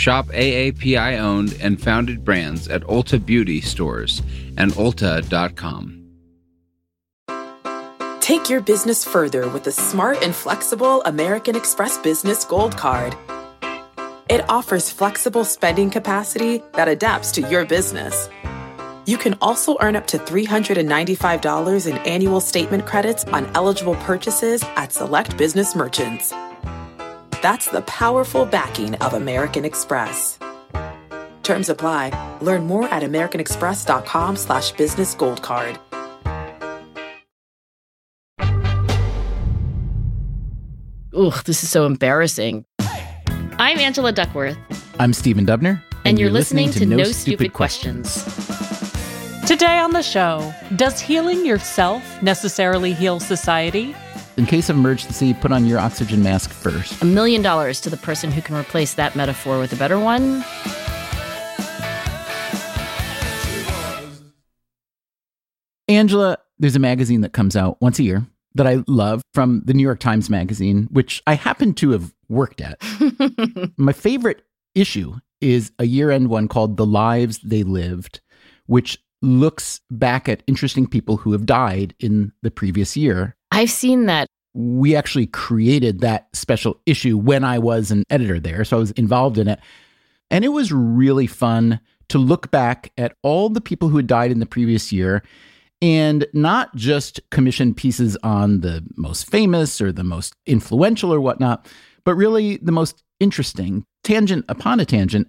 Shop AAPI owned and founded brands at Ulta Beauty stores and Ulta.com. Take your business further with the smart and flexible American Express Business Gold Card. It offers flexible spending capacity that adapts to your business. You can also earn up to $395 in annual statement credits on eligible purchases at select business merchants. That's the powerful backing of American Express. Terms apply. Learn more at americanexpress.com slash business gold card. Ugh, this is so embarrassing. I'm Angela Duckworth. I'm Stephen Dubner. And, you're, listening, to, No, Stupid, Questions. Today on the show, does healing yourself necessarily heal society? In case of emergency, put on your oxygen mask first. A million dollars to the person who can replace that metaphor with a better one. Angela, there's a magazine that comes out once a year that I love from the New York Times Magazine, which I happen to have worked at. My favorite issue is a year end one called The Lives They Lived, which looks back at interesting people who have died in the previous year. I've seen that. We actually created that special issue when I was an editor there. So I was involved in it. And it was really fun to look back at all the people who had died in the previous year and not just commission pieces on the most famous or the most influential or whatnot, but really the most interesting. Tangent upon a tangent,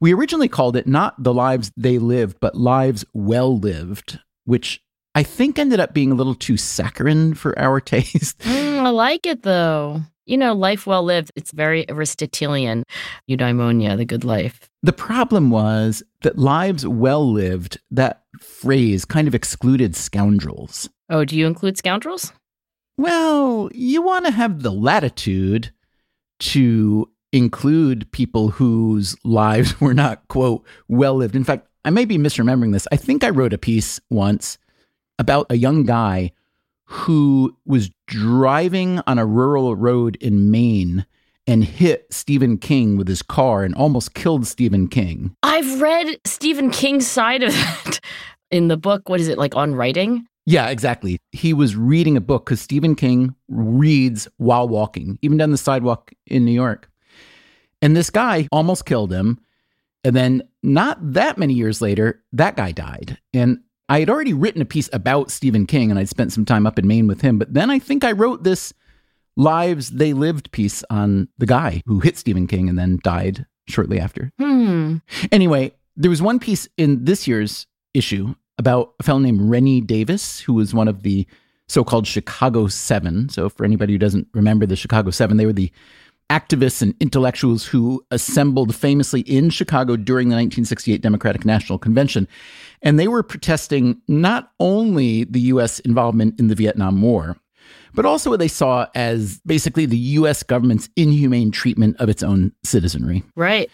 we originally called it not the lives they lived, but lives well lived, which I think ended up being a little too saccharine for our taste. Mm, I like it though. You know, life well lived, it's very Aristotelian. Eudaimonia, the good life. The problem was that lives well lived, that phrase kind of excluded scoundrels. Oh, do you include scoundrels? Well, you want to have the latitude to include people whose lives were not, quote, well lived. In fact, I may be misremembering this. I think I wrote a piece once about a young guy who was driving on a rural road in Maine and hit Stephen King with his car and almost killed Stephen King. I've read Stephen King's side of that in the book. What is it, like on writing? Yeah, exactly. He was reading a book because Stephen King reads while walking, even down the sidewalk in New York. And this guy almost killed him. And then, not that many years later, that guy died. And I had already written a piece about Stephen King and I'd spent some time up in Maine with him. But then I think I wrote this Lives They Lived piece on the guy who hit Stephen King and then died shortly after. Hmm. Anyway, there was one piece in this year's issue about a fellow named Rennie Davis, who was one of the so called Chicago Seven. So, for anybody who doesn't remember the Chicago Seven, they were the activists and intellectuals who assembled famously in Chicago during the 1968 Democratic National Convention. And they were protesting not only the U.S. involvement in the Vietnam War, but also what they saw as basically the U.S. government's inhumane treatment of its own citizenry. Right.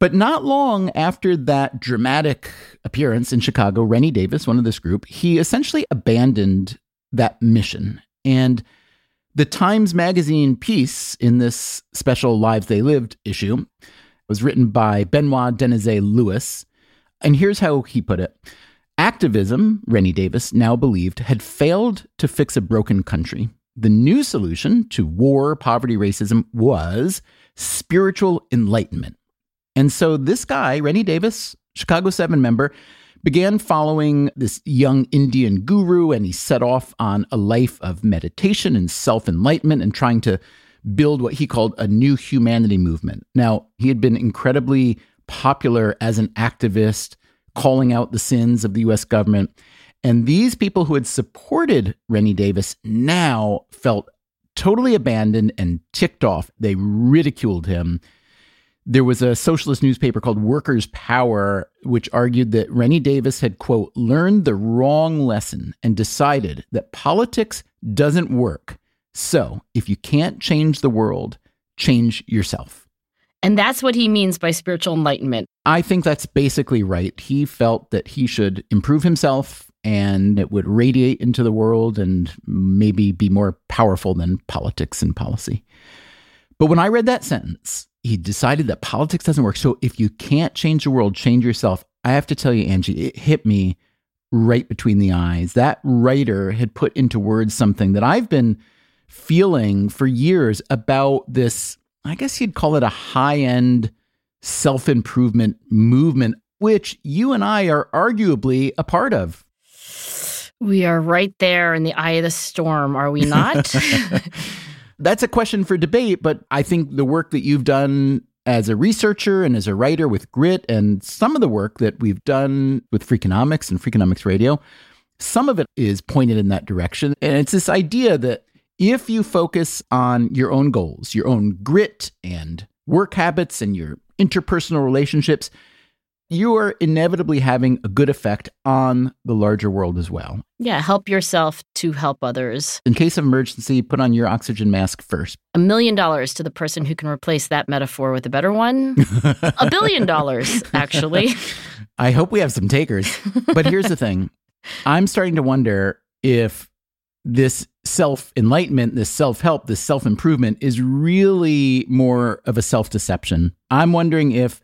But not long after that dramatic appearance in Chicago, Rennie Davis, one of this group, he essentially abandoned that mission. And the Times Magazine piece in this special Lives They Lived issue was written by Benoit Denizet Lewis. And here's how he put it Activism, Rennie Davis now believed, had failed to fix a broken country. The new solution to war, poverty, racism was spiritual enlightenment. And so this guy, Rennie Davis, Chicago 7 member, began following this young Indian guru and he set off on a life of meditation and self enlightenment and trying to build what he called a new humanity movement. Now, he had been incredibly popular as an activist, calling out the sins of the US government. And these people who had supported Rennie Davis now felt totally abandoned and ticked off. They ridiculed him. There was a socialist newspaper called Workers' Power, which argued that Rennie Davis had, quote, learned the wrong lesson and decided that politics doesn't work. So if you can't change the world, change yourself. And that's what he means by spiritual enlightenment. I think that's basically right. He felt that he should improve himself and it would radiate into the world and maybe be more powerful than politics and policy. But when I read that sentence, he decided that politics doesn't work. So if you can't change the world, change yourself. I have to tell you, Angie, it hit me right between the eyes. That writer had put into words something that I've been feeling for years about this. I guess you'd call it a high end self improvement movement, which you and I are arguably a part of. We are right there in the eye of the storm, are we not? That's a question for debate, but I think the work that you've done as a researcher and as a writer with Grit and some of the work that we've done with Freakonomics and Freakonomics Radio, some of it is pointed in that direction. And it's this idea that if you focus on your own goals, your own grit and work habits and your interpersonal relationships, you are inevitably having a good effect on the larger world as well. Yeah, help yourself to help others. In case of emergency, put on your oxygen mask first. A million dollars to the person who can replace that metaphor with a better one. a billion dollars, actually. I hope we have some takers. But here's the thing I'm starting to wonder if this self enlightenment, this self help, this self improvement is really more of a self deception. I'm wondering if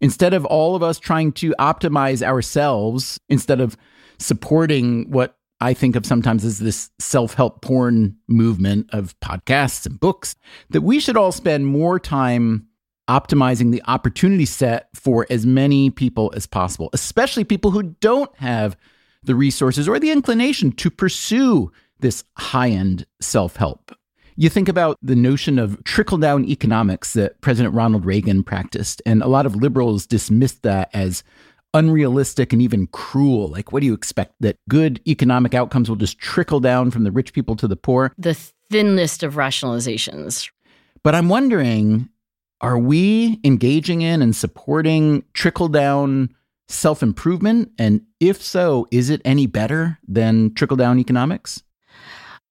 Instead of all of us trying to optimize ourselves, instead of supporting what I think of sometimes as this self help porn movement of podcasts and books, that we should all spend more time optimizing the opportunity set for as many people as possible, especially people who don't have the resources or the inclination to pursue this high end self help. You think about the notion of trickle down economics that President Ronald Reagan practiced, and a lot of liberals dismissed that as unrealistic and even cruel. Like, what do you expect? That good economic outcomes will just trickle down from the rich people to the poor? The thinnest of rationalizations. But I'm wondering are we engaging in and supporting trickle down self improvement? And if so, is it any better than trickle down economics?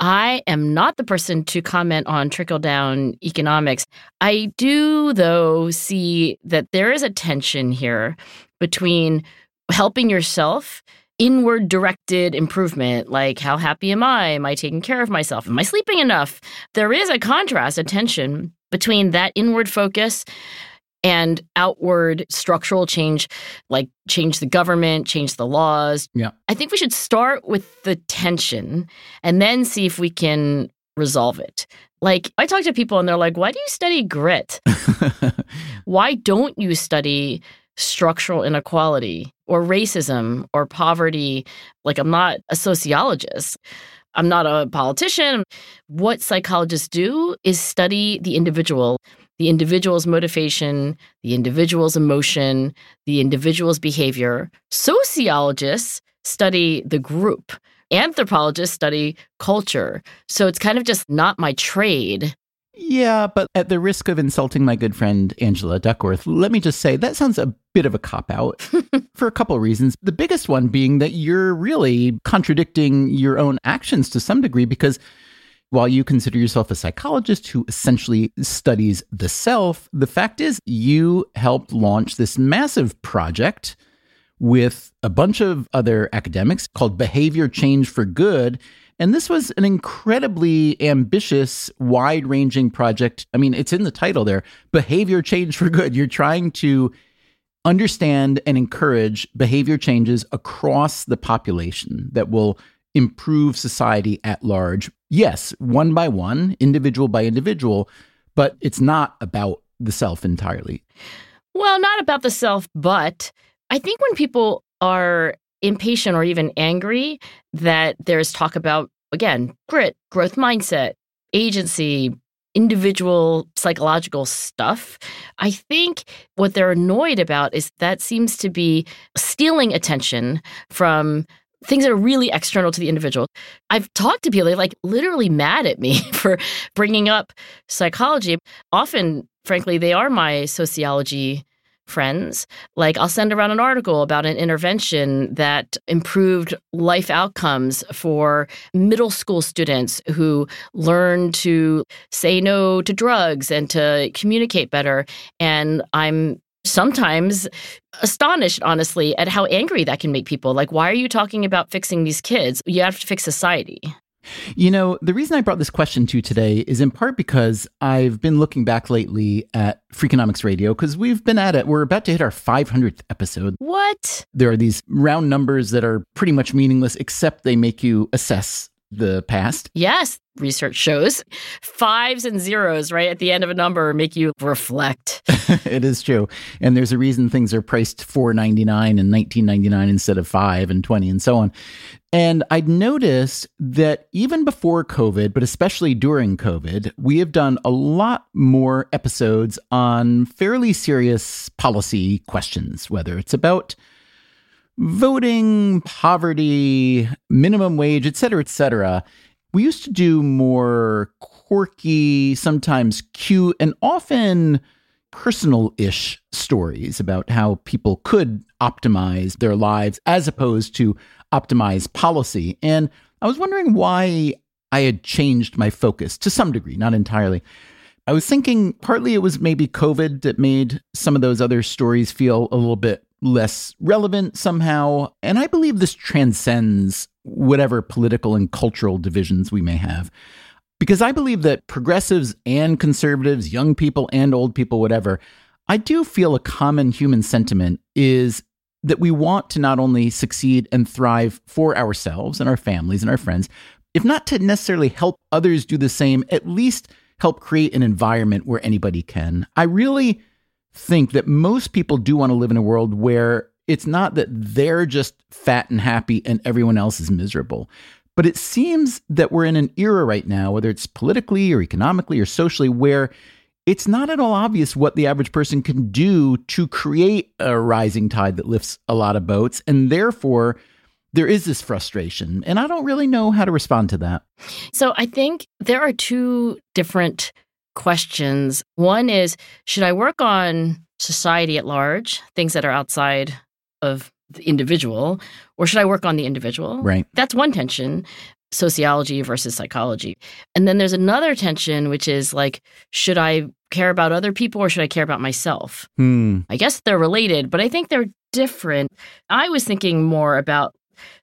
I am not the person to comment on trickle down economics. I do, though, see that there is a tension here between helping yourself inward directed improvement like how happy am i? Am i taking care of myself? Am i sleeping enough? There is a contrast a tension between that inward focus and outward structural change, like change the government, change the laws. Yeah. I think we should start with the tension and then see if we can resolve it. Like, I talk to people and they're like, why do you study grit? why don't you study structural inequality or racism or poverty? Like, I'm not a sociologist. I'm not a politician. What psychologists do is study the individual the individual's motivation, the individual's emotion, the individual's behavior. Sociologists study the group. Anthropologists study culture. So it's kind of just not my trade. Yeah, but at the risk of insulting my good friend Angela Duckworth, let me just say that sounds a bit of a cop out for a couple of reasons. The biggest one being that you're really contradicting your own actions to some degree because while you consider yourself a psychologist who essentially studies the self, the fact is you helped launch this massive project with a bunch of other academics called Behavior Change for Good. And this was an incredibly ambitious, wide ranging project. I mean, it's in the title there Behavior Change for Good. You're trying to understand and encourage behavior changes across the population that will improve society at large. Yes, one by one, individual by individual, but it's not about the self entirely. Well, not about the self, but I think when people are impatient or even angry that there's talk about, again, grit, growth mindset, agency, individual psychological stuff. I think what they're annoyed about is that seems to be stealing attention from things that are really external to the individual. I've talked to people, they're like literally mad at me for bringing up psychology. Often frankly, they are my sociology friends. Like, I'll send around an article about an intervention that improved life outcomes for middle school students who learn to say no to drugs and to communicate better. And I'm sometimes astonished, honestly, at how angry that can make people. Like, why are you talking about fixing these kids? You have to fix society. You know, the reason I brought this question to you today is in part because I've been looking back lately at Freakonomics Radio because we've been at it. We're about to hit our 500th episode. What? There are these round numbers that are pretty much meaningless, except they make you assess the past. Yes, research shows fives and zeros right at the end of a number make you reflect. it is true. And there's a reason things are priced 4.99 and 19.99 instead of 5 and 20 and so on. And I'd noticed that even before COVID, but especially during COVID, we have done a lot more episodes on fairly serious policy questions, whether it's about voting, poverty, minimum wage, et cetera, et cetera. We used to do more quirky, sometimes cute, and often personal ish stories about how people could optimize their lives as opposed to optimize policy. And I was wondering why I had changed my focus to some degree, not entirely. I was thinking partly it was maybe COVID that made some of those other stories feel a little bit less relevant somehow. And I believe this transcends whatever political and cultural divisions we may have. Because I believe that progressives and conservatives, young people and old people, whatever, I do feel a common human sentiment is that we want to not only succeed and thrive for ourselves and our families and our friends, if not to necessarily help others do the same, at least help create an environment where anybody can. I really think that most people do want to live in a world where it's not that they're just fat and happy and everyone else is miserable. But it seems that we're in an era right now, whether it's politically or economically or socially, where it's not at all obvious what the average person can do to create a rising tide that lifts a lot of boats. And therefore, there is this frustration. And I don't really know how to respond to that. So I think there are two different questions. One is should I work on society at large, things that are outside of the individual, or should I work on the individual? Right. That's one tension sociology versus psychology. And then there's another tension, which is like, should I care about other people or should I care about myself? Hmm. I guess they're related, but I think they're different. I was thinking more about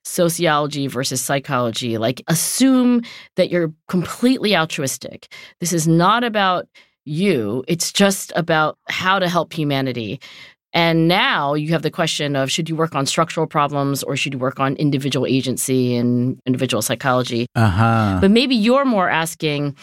sociology versus psychology. Like, assume that you're completely altruistic. This is not about you, it's just about how to help humanity. And now you have the question of should you work on structural problems or should you work on individual agency and individual psychology? Uh-huh. But maybe you're more asking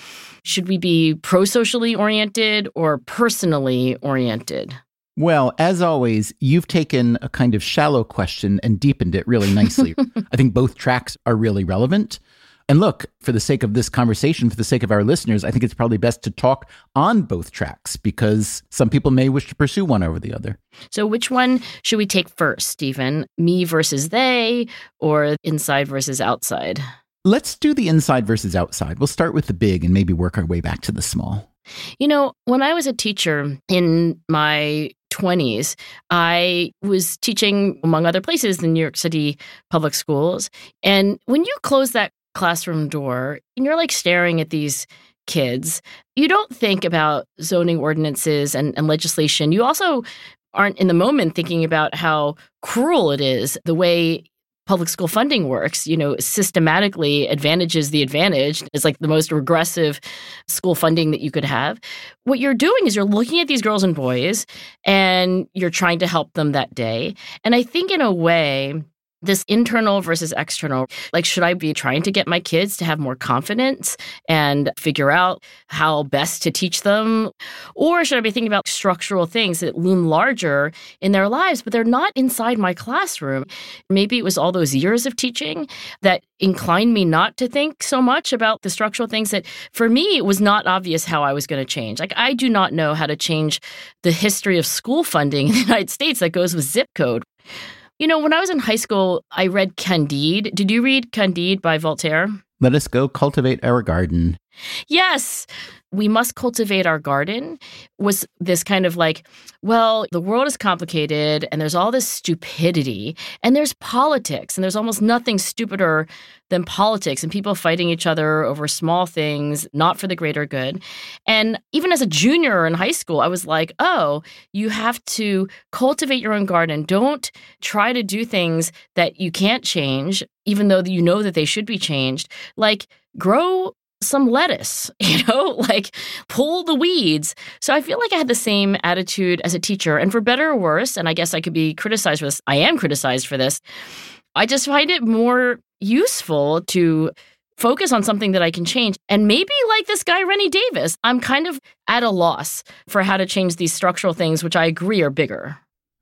should we be pro socially oriented or personally oriented? Well, as always, you've taken a kind of shallow question and deepened it really nicely. I think both tracks are really relevant. And look, for the sake of this conversation, for the sake of our listeners, I think it's probably best to talk on both tracks because some people may wish to pursue one over the other. So, which one should we take first, Stephen? Me versus they or inside versus outside? Let's do the inside versus outside. We'll start with the big and maybe work our way back to the small. You know, when I was a teacher in my 20s, I was teaching, among other places, the New York City public schools. And when you close that classroom door and you're like staring at these kids, you don't think about zoning ordinances and, and legislation. You also aren't in the moment thinking about how cruel it is the way public school funding works, you know, systematically advantages the advantage. It's like the most regressive school funding that you could have. What you're doing is you're looking at these girls and boys and you're trying to help them that day. And I think in a way, this internal versus external. Like, should I be trying to get my kids to have more confidence and figure out how best to teach them? Or should I be thinking about structural things that loom larger in their lives, but they're not inside my classroom? Maybe it was all those years of teaching that inclined me not to think so much about the structural things that for me it was not obvious how I was going to change. Like, I do not know how to change the history of school funding in the United States that goes with zip code. You know, when I was in high school, I read Candide. Did you read Candide by Voltaire? Let us go cultivate our garden. Yes we must cultivate our garden was this kind of like, well, the world is complicated and there's all this stupidity and there's politics and there's almost nothing stupider than politics and people fighting each other over small things, not for the greater good. And even as a junior in high school, I was like, oh, you have to cultivate your own garden. Don't try to do things that you can't change, even though you know that they should be changed. Like, grow some lettuce, you know, like pull the weeds. So I feel like I had the same attitude as a teacher. And for better or worse, and I guess I could be criticized for this, I am criticized for this. I just find it more useful to focus on something that I can change. And maybe like this guy, Rennie Davis, I'm kind of at a loss for how to change these structural things, which I agree are bigger.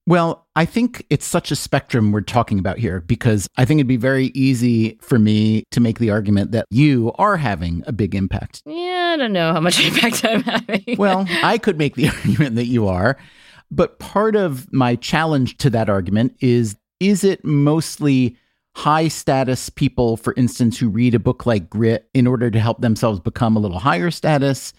Well, I think it's such a spectrum we're talking about here because I think it'd be very easy for me to make the argument that you are having a big impact. Yeah, I don't know how much impact I'm having. well, I could make the argument that you are, but part of my challenge to that argument is is it mostly high status people, for instance, who read a book like Grit in order to help themselves become a little higher status?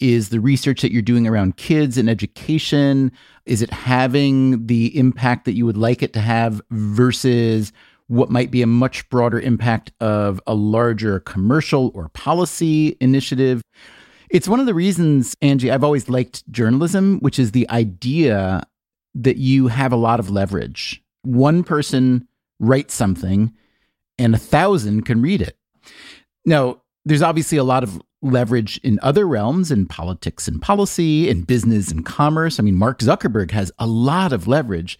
Is the research that you're doing around kids and education, is it having the impact that you would like it to have versus what might be a much broader impact of a larger commercial or policy initiative? It's one of the reasons, Angie, I've always liked journalism, which is the idea that you have a lot of leverage. One person writes something and a thousand can read it. Now, there's obviously a lot of leverage in other realms in politics and policy, in business and commerce. I mean, Mark Zuckerberg has a lot of leverage.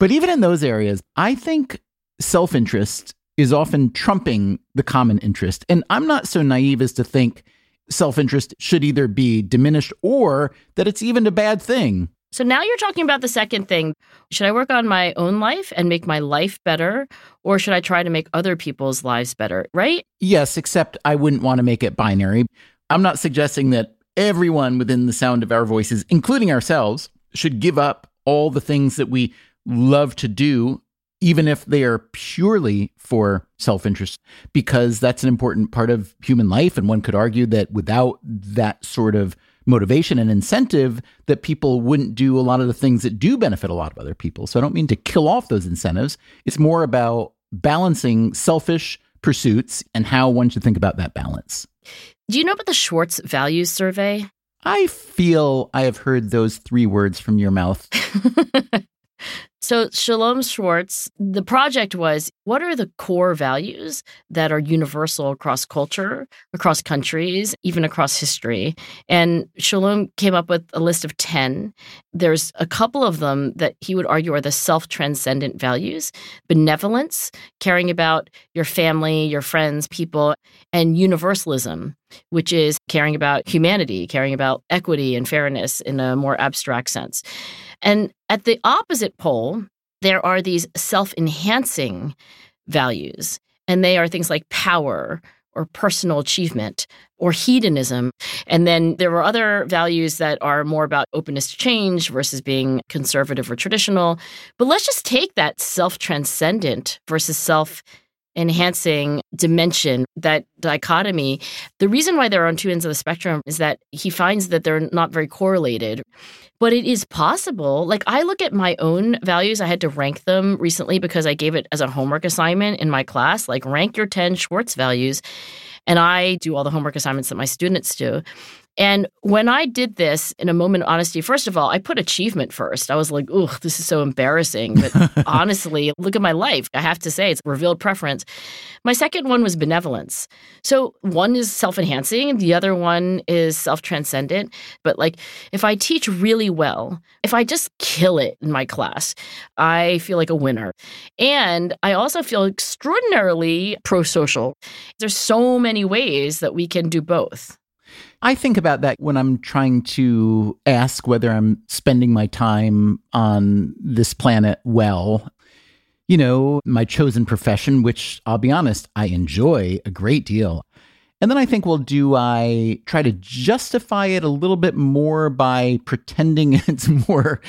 But even in those areas, I think self interest is often trumping the common interest. And I'm not so naive as to think self interest should either be diminished or that it's even a bad thing. So now you're talking about the second thing. Should I work on my own life and make my life better? Or should I try to make other people's lives better? Right? Yes, except I wouldn't want to make it binary. I'm not suggesting that everyone within the sound of our voices, including ourselves, should give up all the things that we love to do, even if they are purely for self interest, because that's an important part of human life. And one could argue that without that sort of motivation and incentive that people wouldn't do a lot of the things that do benefit a lot of other people. So I don't mean to kill off those incentives. It's more about balancing selfish pursuits and how one should think about that balance. Do you know about the Schwartz Values Survey? I feel I have heard those three words from your mouth. So, Shalom Schwartz, the project was what are the core values that are universal across culture, across countries, even across history? And Shalom came up with a list of 10. There's a couple of them that he would argue are the self transcendent values benevolence, caring about your family, your friends, people, and universalism, which is caring about humanity, caring about equity and fairness in a more abstract sense. And at the opposite pole, there are these self enhancing values, and they are things like power or personal achievement or hedonism. And then there are other values that are more about openness to change versus being conservative or traditional. But let's just take that self transcendent versus self enhancing dimension, that dichotomy. The reason why they're on two ends of the spectrum is that he finds that they're not very correlated. But it is possible. Like, I look at my own values. I had to rank them recently because I gave it as a homework assignment in my class, like, rank your 10 Schwartz values. And I do all the homework assignments that my students do. And when I did this in a moment of honesty, first of all, I put achievement first. I was like, ugh, this is so embarrassing. But honestly, look at my life. I have to say, it's revealed preference. My second one was benevolence. So one is self enhancing, the other one is self transcendent. But like, if I teach really well, if I just kill it in my class, I feel like a winner. And I also feel extraordinarily pro social. There's so many ways that we can do both. I think about that when I'm trying to ask whether I'm spending my time on this planet well. You know, my chosen profession, which I'll be honest, I enjoy a great deal. And then I think, well, do I try to justify it a little bit more by pretending it's more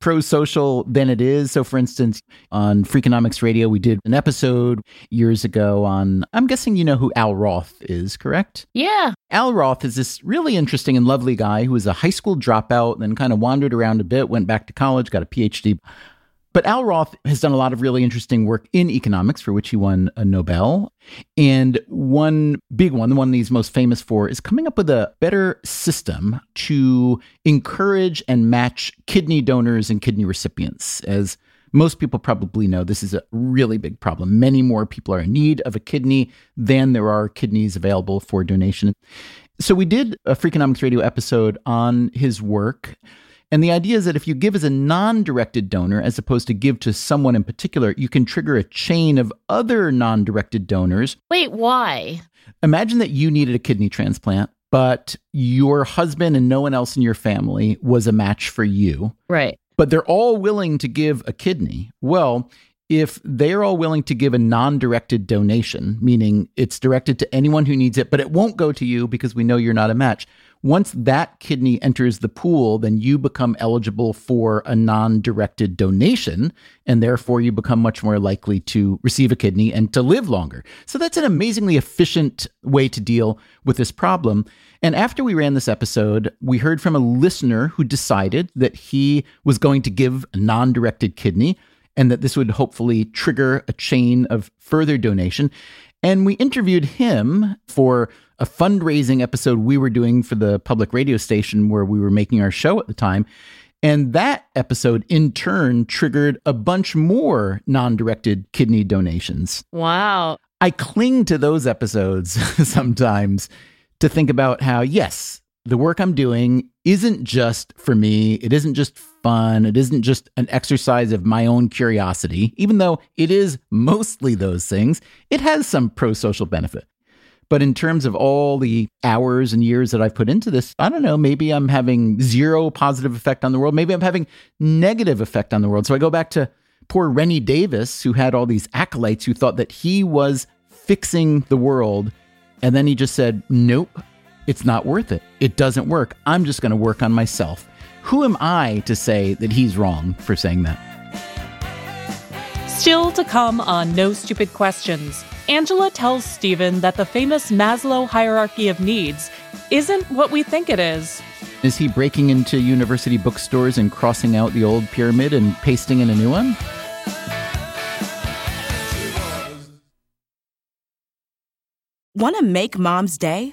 pro social than it is? So, for instance, on Freakonomics Radio, we did an episode years ago on, I'm guessing you know who Al Roth is, correct? Yeah. Al Roth is this really interesting and lovely guy who was a high school dropout, then kind of wandered around a bit, went back to college, got a PhD. But Al Roth has done a lot of really interesting work in economics, for which he won a Nobel. And one big one, the one he's most famous for, is coming up with a better system to encourage and match kidney donors and kidney recipients. As most people probably know, this is a really big problem. Many more people are in need of a kidney than there are kidneys available for donation. So we did a Freakonomics Radio episode on his work. And the idea is that if you give as a non directed donor, as opposed to give to someone in particular, you can trigger a chain of other non directed donors. Wait, why? Imagine that you needed a kidney transplant, but your husband and no one else in your family was a match for you. Right. But they're all willing to give a kidney. Well, if they're all willing to give a non directed donation, meaning it's directed to anyone who needs it, but it won't go to you because we know you're not a match, once that kidney enters the pool, then you become eligible for a non directed donation, and therefore you become much more likely to receive a kidney and to live longer. So that's an amazingly efficient way to deal with this problem. And after we ran this episode, we heard from a listener who decided that he was going to give a non directed kidney and that this would hopefully trigger a chain of further donation. And we interviewed him for a fundraising episode we were doing for the public radio station where we were making our show at the time. And that episode, in turn, triggered a bunch more non directed kidney donations. Wow. I cling to those episodes sometimes to think about how, yes, the work I'm doing isn't just for me. It isn't just fun. It isn't just an exercise of my own curiosity, even though it is mostly those things. It has some pro social benefit. But in terms of all the hours and years that I've put into this, I don't know, maybe I'm having zero positive effect on the world. Maybe I'm having negative effect on the world. So I go back to poor Rennie Davis, who had all these acolytes who thought that he was fixing the world. And then he just said, nope, it's not worth it. It doesn't work. I'm just going to work on myself. Who am I to say that he's wrong for saying that? Still to come on No Stupid Questions. Angela tells Stephen that the famous Maslow hierarchy of needs isn't what we think it is. Is he breaking into university bookstores and crossing out the old pyramid and pasting in a new one? Want to make mom's day?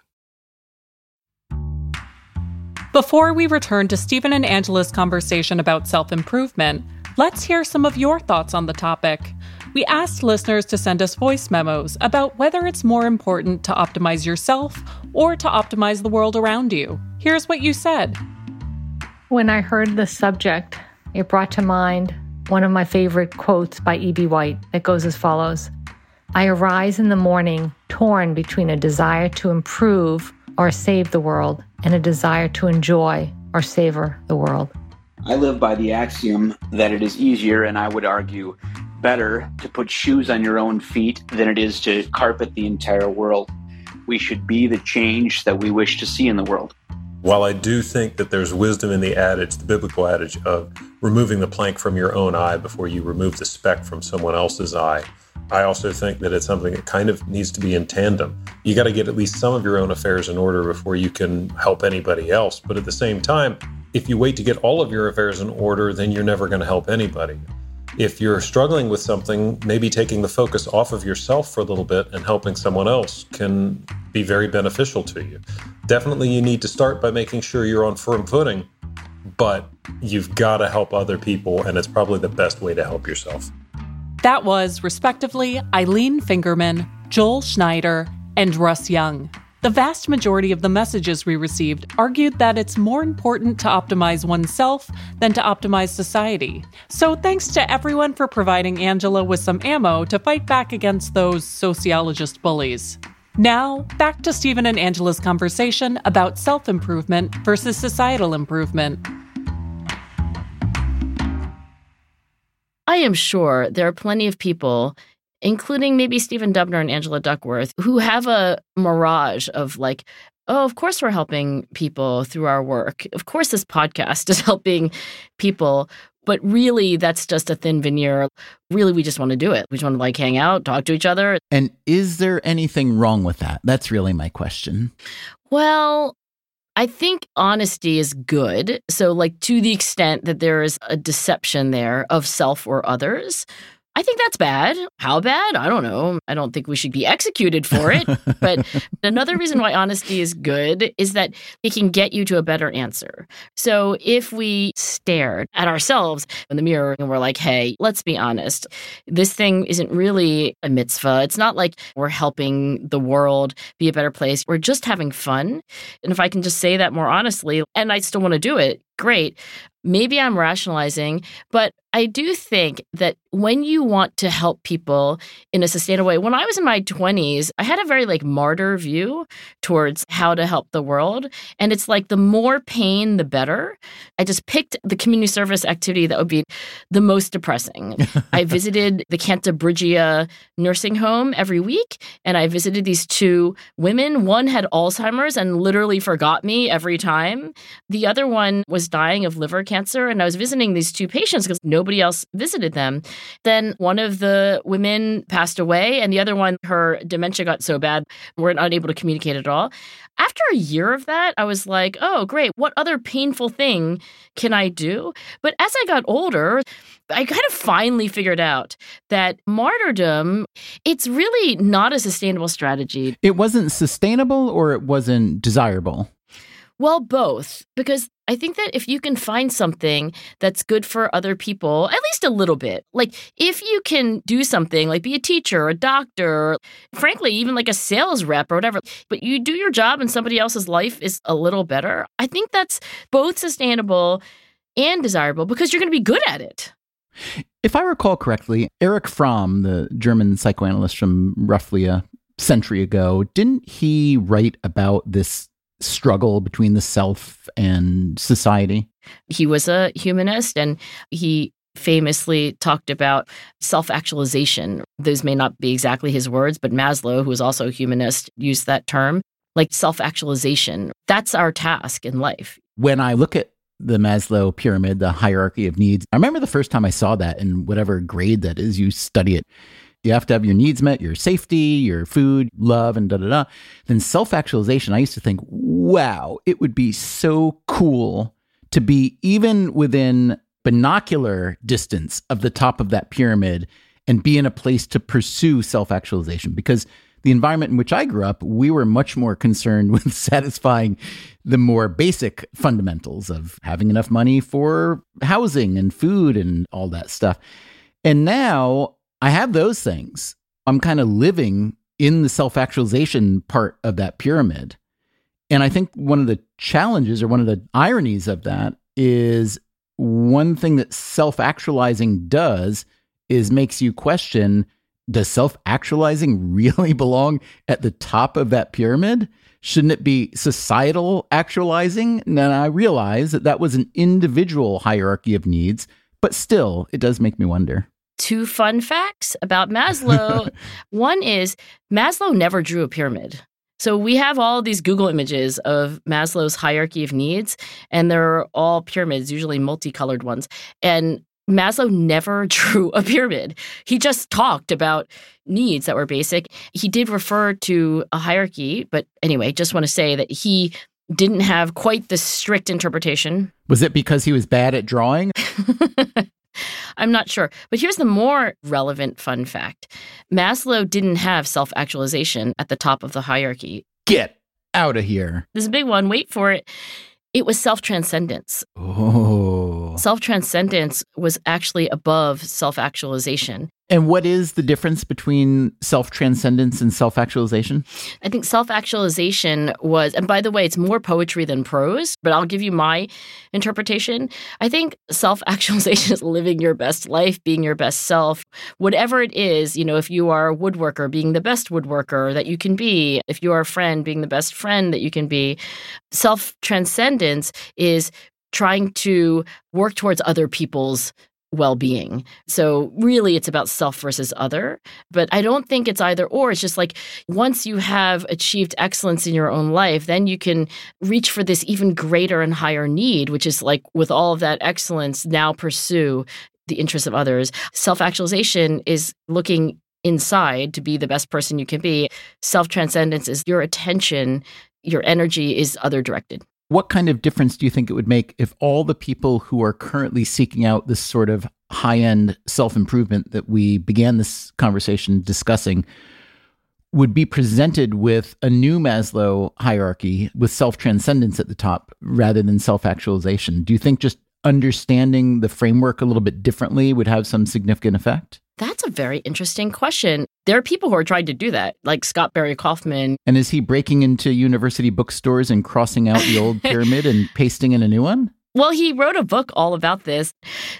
Before we return to Stephen and Angela's conversation about self improvement, let's hear some of your thoughts on the topic. We asked listeners to send us voice memos about whether it's more important to optimize yourself or to optimize the world around you. Here's what you said. When I heard the subject, it brought to mind one of my favorite quotes by E.B. White that goes as follows I arise in the morning torn between a desire to improve or save the world and a desire to enjoy or savor the world. I live by the axiom that it is easier, and I would argue better, to put shoes on your own feet than it is to carpet the entire world. We should be the change that we wish to see in the world. While I do think that there's wisdom in the adage, the biblical adage of removing the plank from your own eye before you remove the speck from someone else's eye, I also think that it's something that kind of needs to be in tandem. You got to get at least some of your own affairs in order before you can help anybody else. But at the same time, if you wait to get all of your affairs in order, then you're never going to help anybody. If you're struggling with something, maybe taking the focus off of yourself for a little bit and helping someone else can be very beneficial to you. Definitely, you need to start by making sure you're on firm footing, but you've got to help other people, and it's probably the best way to help yourself. That was, respectively, Eileen Fingerman, Joel Schneider, and Russ Young. The vast majority of the messages we received argued that it's more important to optimize oneself than to optimize society. So, thanks to everyone for providing Angela with some ammo to fight back against those sociologist bullies. Now, back to Stephen and Angela's conversation about self improvement versus societal improvement. I am sure there are plenty of people including maybe Stephen Dubner and Angela Duckworth, who have a mirage of like, oh, of course we're helping people through our work. Of course this podcast is helping people. But really, that's just a thin veneer. Really, we just want to do it. We just want to like hang out, talk to each other. And is there anything wrong with that? That's really my question. Well, I think honesty is good. So, like, to the extent that there is a deception there of self or others, I think that's bad. How bad? I don't know. I don't think we should be executed for it. but another reason why honesty is good is that it can get you to a better answer. So if we stared at ourselves in the mirror and we're like, hey, let's be honest, this thing isn't really a mitzvah. It's not like we're helping the world be a better place. We're just having fun. And if I can just say that more honestly, and I still want to do it, great. Maybe I'm rationalizing, but I do think that when you want to help people in a sustainable way, when I was in my 20s, I had a very like martyr view towards how to help the world. And it's like the more pain, the better. I just picked the community service activity that would be the most depressing. I visited the Cantabrigia nursing home every week, and I visited these two women. One had Alzheimer's and literally forgot me every time. The other one was dying of liver cancer, and I was visiting these two patients because nobody else visited them. Then one of the women passed away, and the other one, her dementia got so bad, we're not able to communicate at all. After a year of that, I was like, oh, great. What other painful thing can I do? But as I got older, I kind of finally figured out that martyrdom, it's really not a sustainable strategy. It wasn't sustainable or it wasn't desirable? Well, both, because I think that if you can find something that's good for other people, at least a little bit, like if you can do something like be a teacher, a doctor, frankly, even like a sales rep or whatever, but you do your job and somebody else's life is a little better, I think that's both sustainable and desirable because you're going to be good at it. If I recall correctly, Eric Fromm, the German psychoanalyst from roughly a century ago, didn't he write about this struggle between the self and society? He was a humanist and he famously talked about self actualization. Those may not be exactly his words, but Maslow, who was also a humanist, used that term like self actualization. That's our task in life. When I look at the Maslow pyramid, the hierarchy of needs, I remember the first time I saw that in whatever grade that is, you study it. You have to have your needs met, your safety, your food, love, and da da da. Then self actualization, I used to think, wow, it would be so cool to be even within binocular distance of the top of that pyramid and be in a place to pursue self actualization. Because the environment in which I grew up, we were much more concerned with satisfying the more basic fundamentals of having enough money for housing and food and all that stuff. And now I have those things. I'm kind of living in the self actualization part of that pyramid. And I think one of the challenges or one of the ironies of that is one thing that self actualizing does is makes you question does self actualizing really belong at the top of that pyramid? Shouldn't it be societal actualizing? And then I realize that that was an individual hierarchy of needs, but still, it does make me wonder two fun facts about Maslow. One is Maslow never drew a pyramid. So we have all these Google images of Maslow's hierarchy of needs, and they're all pyramids, usually multicolored ones. And Maslow never drew a pyramid. He just talked about needs that were basic. He did refer to a hierarchy, but anyway, just want to say that he didn't have quite the strict interpretation. Was it because he was bad at drawing? I'm not sure. But here's the more relevant fun fact Maslow didn't have self actualization at the top of the hierarchy. Get out of here. This is a big one. Wait for it. It was self transcendence. Oh. Self transcendence was actually above self actualization. And what is the difference between self transcendence and self actualization? I think self actualization was, and by the way, it's more poetry than prose, but I'll give you my interpretation. I think self actualization is living your best life, being your best self, whatever it is. You know, if you are a woodworker, being the best woodworker that you can be, if you are a friend, being the best friend that you can be. Self transcendence is trying to work towards other people's well being. So, really, it's about self versus other. But I don't think it's either or. It's just like once you have achieved excellence in your own life, then you can reach for this even greater and higher need, which is like with all of that excellence, now pursue the interests of others. Self actualization is looking inside to be the best person you can be. Self transcendence is your attention, your energy is other directed. What kind of difference do you think it would make if all the people who are currently seeking out this sort of high end self improvement that we began this conversation discussing would be presented with a new Maslow hierarchy with self transcendence at the top rather than self actualization? Do you think just understanding the framework a little bit differently would have some significant effect? That's a very interesting question. There are people who are trying to do that, like Scott Barry Kaufman. And is he breaking into university bookstores and crossing out the old pyramid and pasting in a new one? Well, he wrote a book all about this.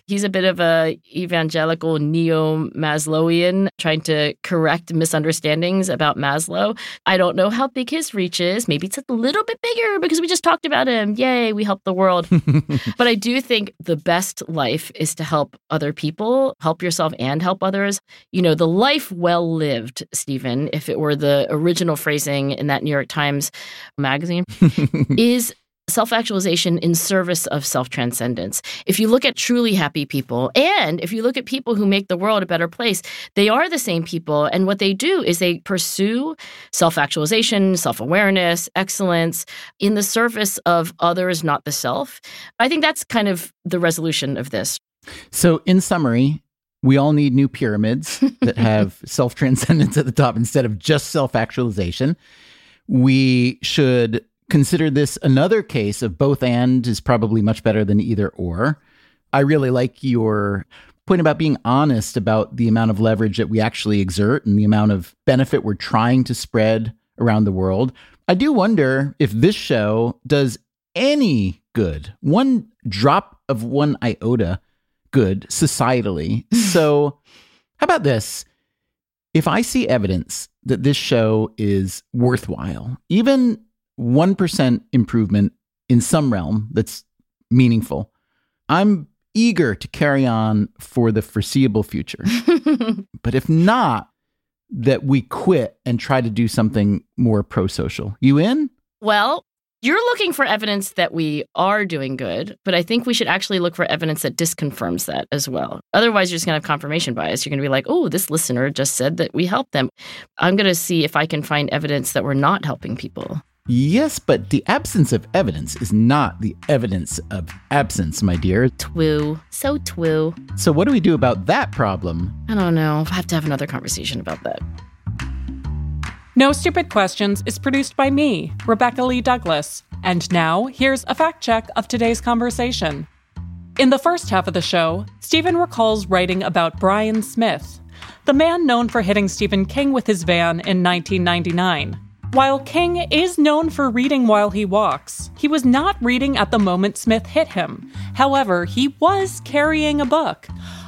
He's a bit of a evangelical neo Maslowian trying to correct misunderstandings about Maslow. I don't know how big his reach is. Maybe it's a little bit bigger because we just talked about him. Yay, we helped the world. but I do think the best life is to help other people, help yourself and help others. You know, the life well lived, Stephen, if it were the original phrasing in that New York Times magazine, is self actualization in service of self transcendence. If you look at truly happy people, and if you look at people who make the world a better place, they are the same people. And what they do is they pursue self actualization, self awareness, excellence in the service of others, not the self. I think that's kind of the resolution of this. So, in summary, we all need new pyramids that have self transcendence at the top instead of just self actualization. We should consider this another case of both and is probably much better than either or. I really like your point about being honest about the amount of leverage that we actually exert and the amount of benefit we're trying to spread around the world. I do wonder if this show does any good, one drop of one iota good societally. so, how about this? If I see evidence that this show is worthwhile, even 1% improvement in some realm that's meaningful, I'm eager to carry on for the foreseeable future. but if not, that we quit and try to do something more pro social. You in? Well, you're looking for evidence that we are doing good, but I think we should actually look for evidence that disconfirms that as well. Otherwise, you're just going to have confirmation bias. You're going to be like, oh, this listener just said that we helped them. I'm going to see if I can find evidence that we're not helping people. Yes, but the absence of evidence is not the evidence of absence, my dear. Twoo. So twoo. So, what do we do about that problem? I don't know. I'll have to have another conversation about that. No Stupid Questions is produced by me, Rebecca Lee Douglas. And now, here's a fact check of today's conversation. In the first half of the show, Stephen recalls writing about Bryan Smith, the man known for hitting Stephen King with his van in 1999. While King is known for reading while he walks, he was not reading at the moment Smith hit him. However, he was carrying a book.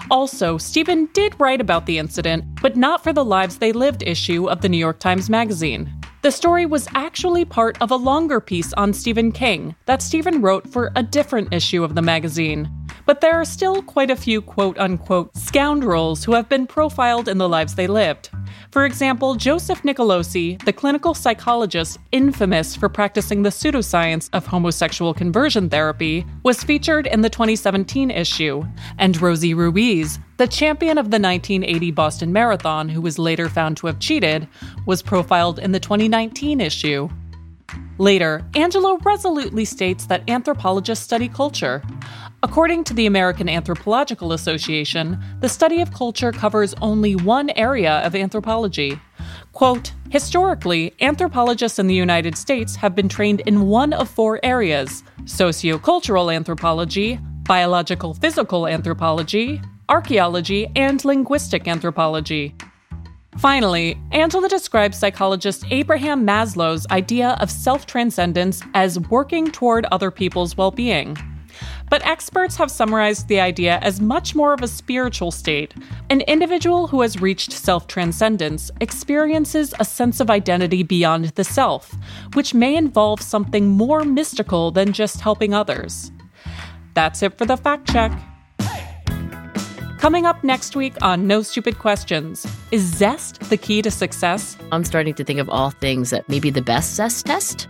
Also, Stephen did write about the incident, but not for the Lives They Lived issue of the New York Times Magazine. The story was actually part of a longer piece on Stephen King that Stephen wrote for a different issue of the magazine. But there are still quite a few quote unquote scoundrels who have been profiled in the lives they lived. For example, Joseph Nicolosi, the clinical psychologist infamous for practicing the pseudoscience of homosexual conversion therapy, was featured in the 2017 issue, and Rosie Ruiz, the champion of the 1980 Boston Marathon, who was later found to have cheated, was profiled in the 2019 issue. Later, Angela resolutely states that anthropologists study culture. According to the American Anthropological Association, the study of culture covers only one area of anthropology. Quote Historically, anthropologists in the United States have been trained in one of four areas sociocultural anthropology, biological physical anthropology, archaeology, and linguistic anthropology. Finally, Angela describes psychologist Abraham Maslow's idea of self transcendence as working toward other people's well being. But experts have summarized the idea as much more of a spiritual state. An individual who has reached self transcendence experiences a sense of identity beyond the self, which may involve something more mystical than just helping others. That's it for the fact check. Coming up next week on No Stupid Questions Is zest the key to success? I'm starting to think of all things that maybe the best zest test,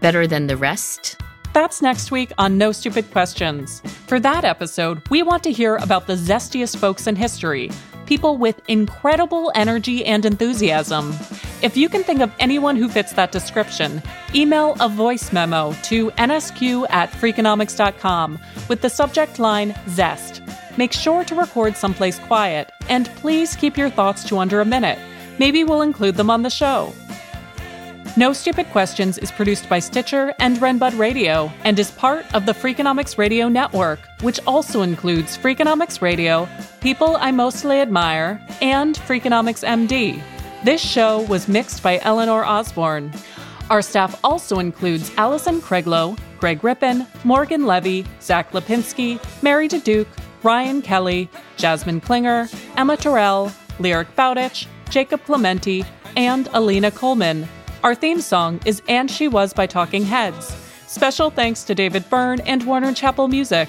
better than the rest. That's next week on No Stupid Questions. For that episode, we want to hear about the zestiest folks in history, people with incredible energy and enthusiasm. If you can think of anyone who fits that description, email a voice memo to nsq at freakonomics.com with the subject line Zest. Make sure to record someplace quiet, and please keep your thoughts to under a minute. Maybe we'll include them on the show. No Stupid Questions is produced by Stitcher and Renbud Radio and is part of the Freakonomics Radio Network, which also includes Freakonomics Radio, People I Mostly Admire, and Freakonomics MD. This show was mixed by Eleanor Osborne. Our staff also includes Allison Craiglow, Greg Rippin, Morgan Levy, Zach Lipinski, Mary DeDuke, Ryan Kelly, Jasmine Klinger, Emma Terrell, Lyric Bowditch, Jacob Clementi, and Alina Coleman. Our theme song is And She Was by Talking Heads. Special thanks to David Byrne and Warner Chappell Music.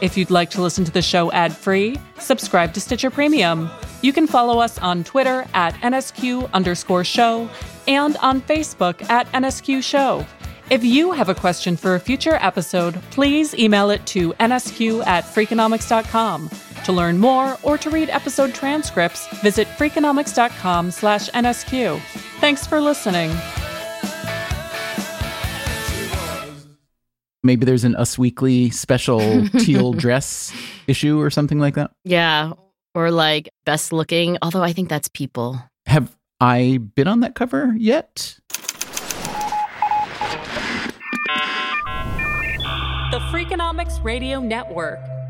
If you'd like to listen to the show ad free, subscribe to Stitcher Premium. You can follow us on Twitter at NSQ underscore show and on Facebook at NSQ show. If you have a question for a future episode, please email it to nsq at freakonomics.com. To learn more or to read episode transcripts, visit freakonomics.com slash nsq. Thanks for listening. Maybe there's an Us Weekly special teal dress issue or something like that. Yeah. Or like best looking, although I think that's people. Have I been on that cover yet? The Freakonomics Radio Network,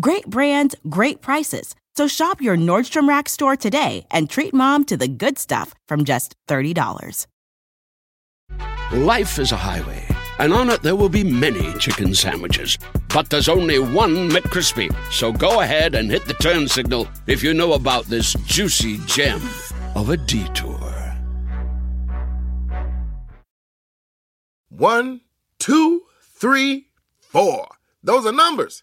Great brands, great prices. So shop your Nordstrom Rack store today and treat mom to the good stuff from just $30. Life is a highway, and on it there will be many chicken sandwiches. But there's only one McCrispy. So go ahead and hit the turn signal if you know about this juicy gem of a detour. One, two, three, four. Those are numbers.